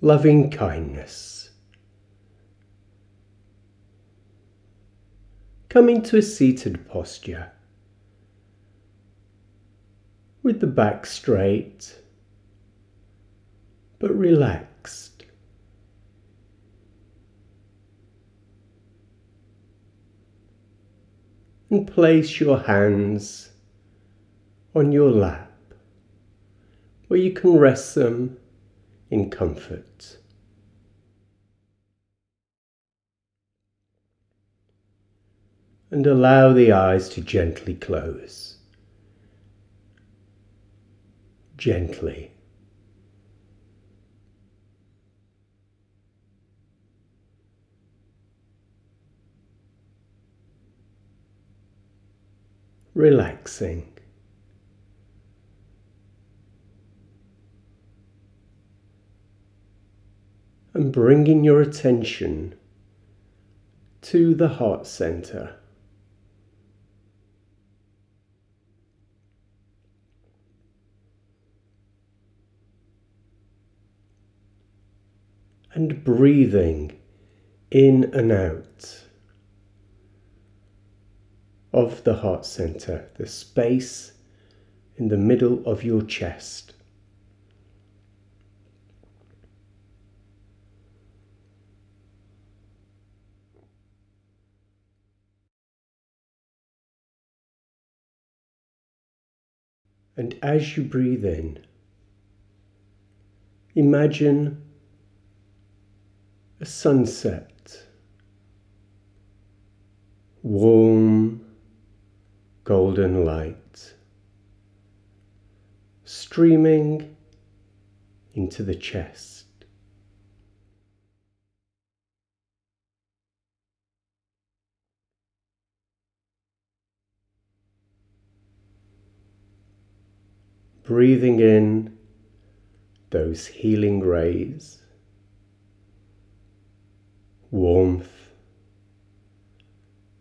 loving kindness. Come into a seated posture with the back straight but relaxed. And place your hands on your lap where you can rest them in comfort. And allow the eyes to gently close. Gently. Relaxing. And bringing your attention to the heart center. And breathing in and out of the heart center, the space in the middle of your chest. And as you breathe in, imagine a sunset, warm golden light streaming into the chest. Breathing in those healing rays, warmth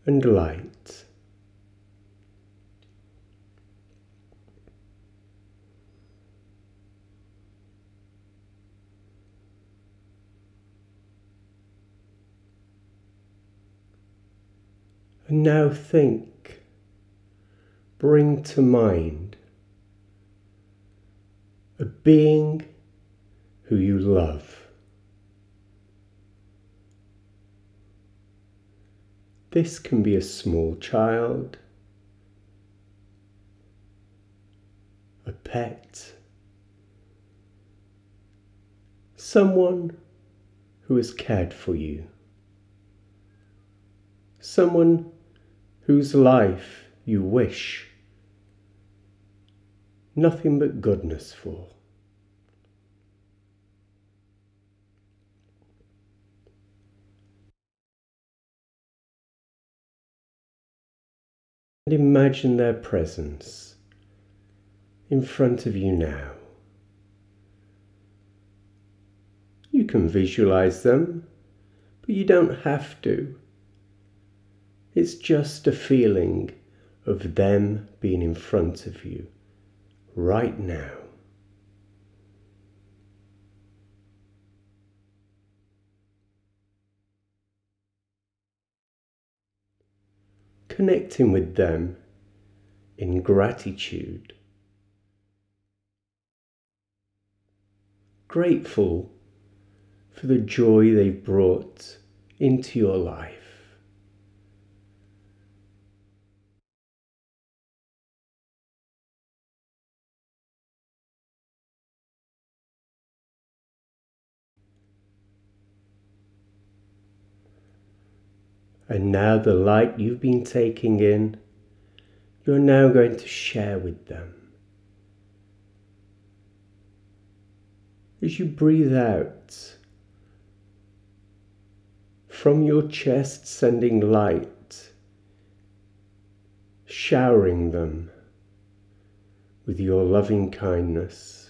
and light. And now think, bring to mind a being who you love. This can be a small child, a pet, someone who has cared for you, someone whose life you wish nothing but goodness for. And imagine their presence in front of you now. You can visualize them, but you don't have to. It's just a feeling of them being in front of you right now. Connecting with them in gratitude. Grateful for the joy they've brought into your life. And now the light you've been taking in, you're now going to share with them. As you breathe out, from your chest sending light, showering them with your loving kindness.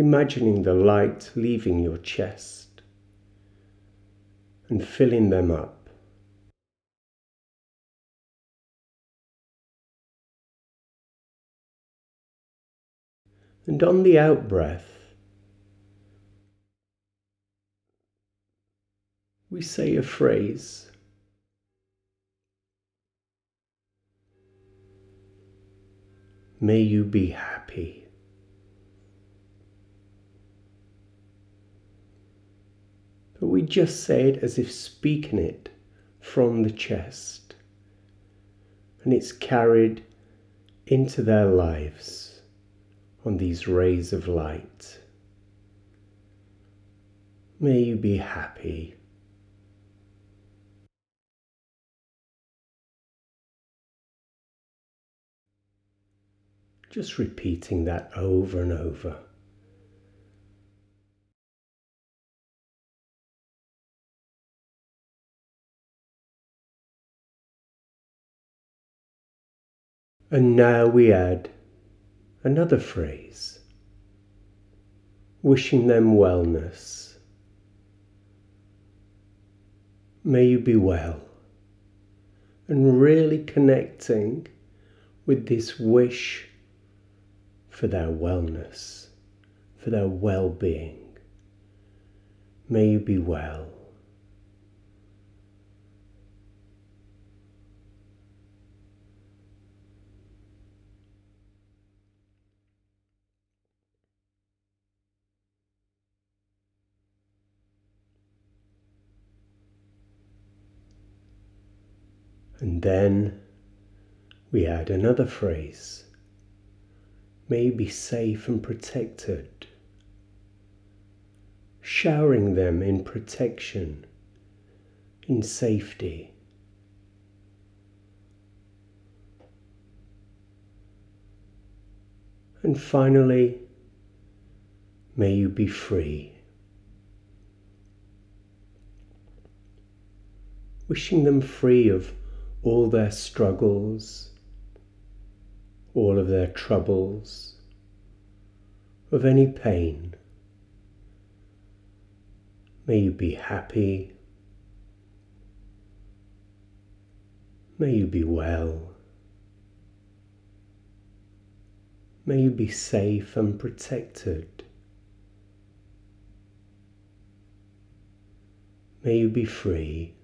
Imagining the light leaving your chest and filling them up. And on the out breath, we say a phrase. May you be happy. But we just say it as if speaking it from the chest. And it's carried into their lives on these rays of light. May you be happy. Just repeating that over and over. And now we add another phrase, wishing them wellness. May you be well. And really connecting with this wish for their wellness, for their well being. May you be well. And then we add another phrase. May be safe and protected. Showering them in protection, in safety. And finally, may you be free. Wishing them free of all their struggles, all of their troubles, of any pain. May you be happy. May you be well. May you be safe and protected. May you be free.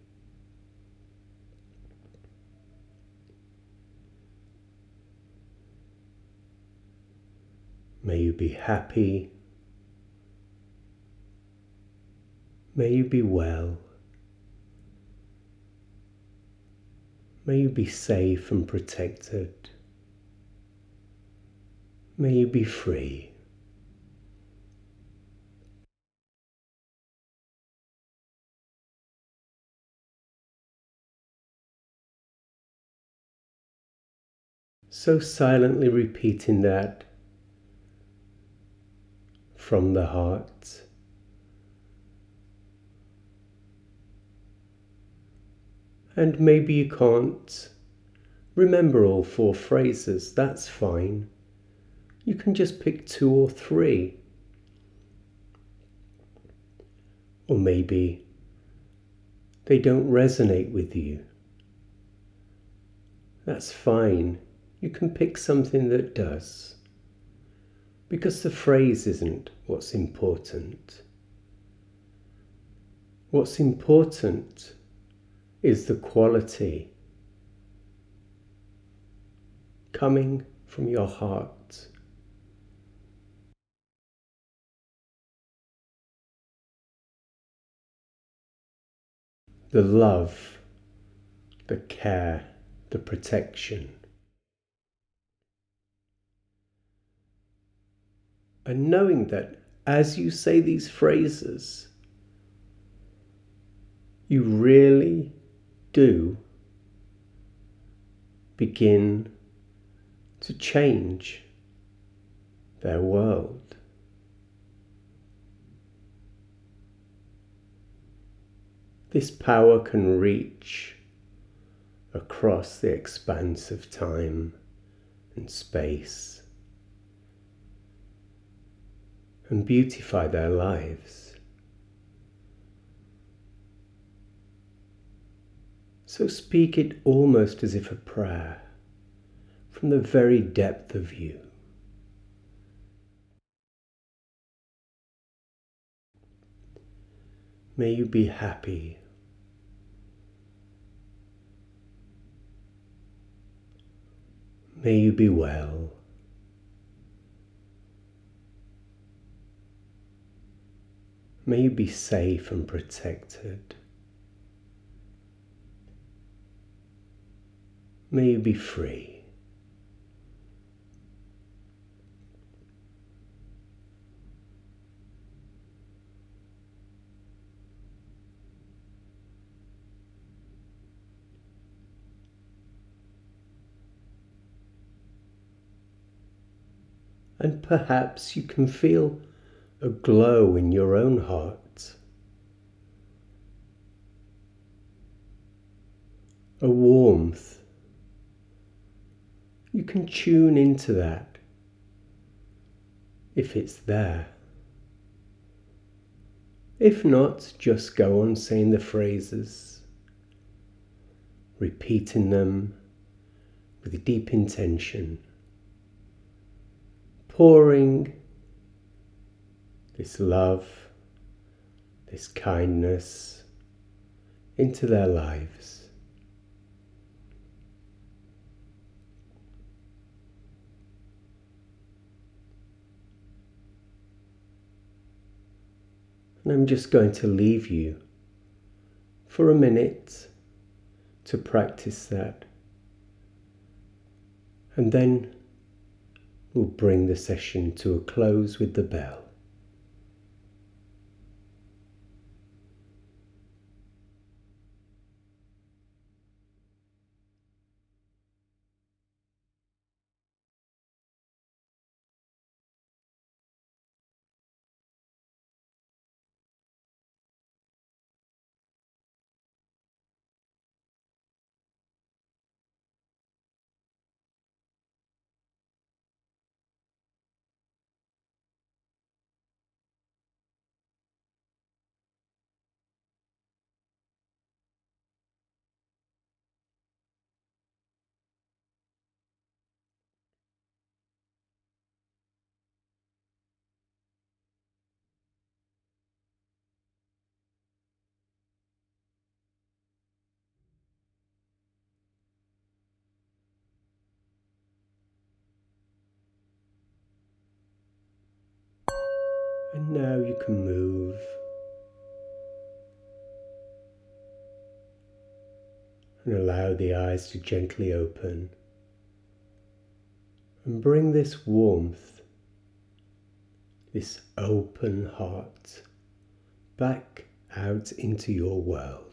May you be happy. May you be well. May you be safe and protected. May you be free. So silently repeating that from the heart. And maybe you can't remember all four phrases, that's fine. You can just pick two or three. Or maybe they don't resonate with you. That's fine. You can pick something that does because the phrase isn't what's important. What's important is the quality coming from your heart. The love, the care, the protection. And knowing that as you say these phrases, you really do begin to change their world. This power can reach across the expanse of time and space. and beautify their lives. So speak it almost as if a prayer from the very depth of you. May you be happy. May you be well. May you be safe and protected. May you be free. and perhaps you can feel a glow in your own heart, a warmth. You can tune into that if it's there. If not, just go on saying the phrases, repeating them with deep intention pouring this love, this kindness into their lives. And I'm just going to leave you for a minute to practice that. And then we'll bring the session to a close with the bell. And now you can move. And allow the eyes to gently open. And bring this warmth, this open heart, back out into your world.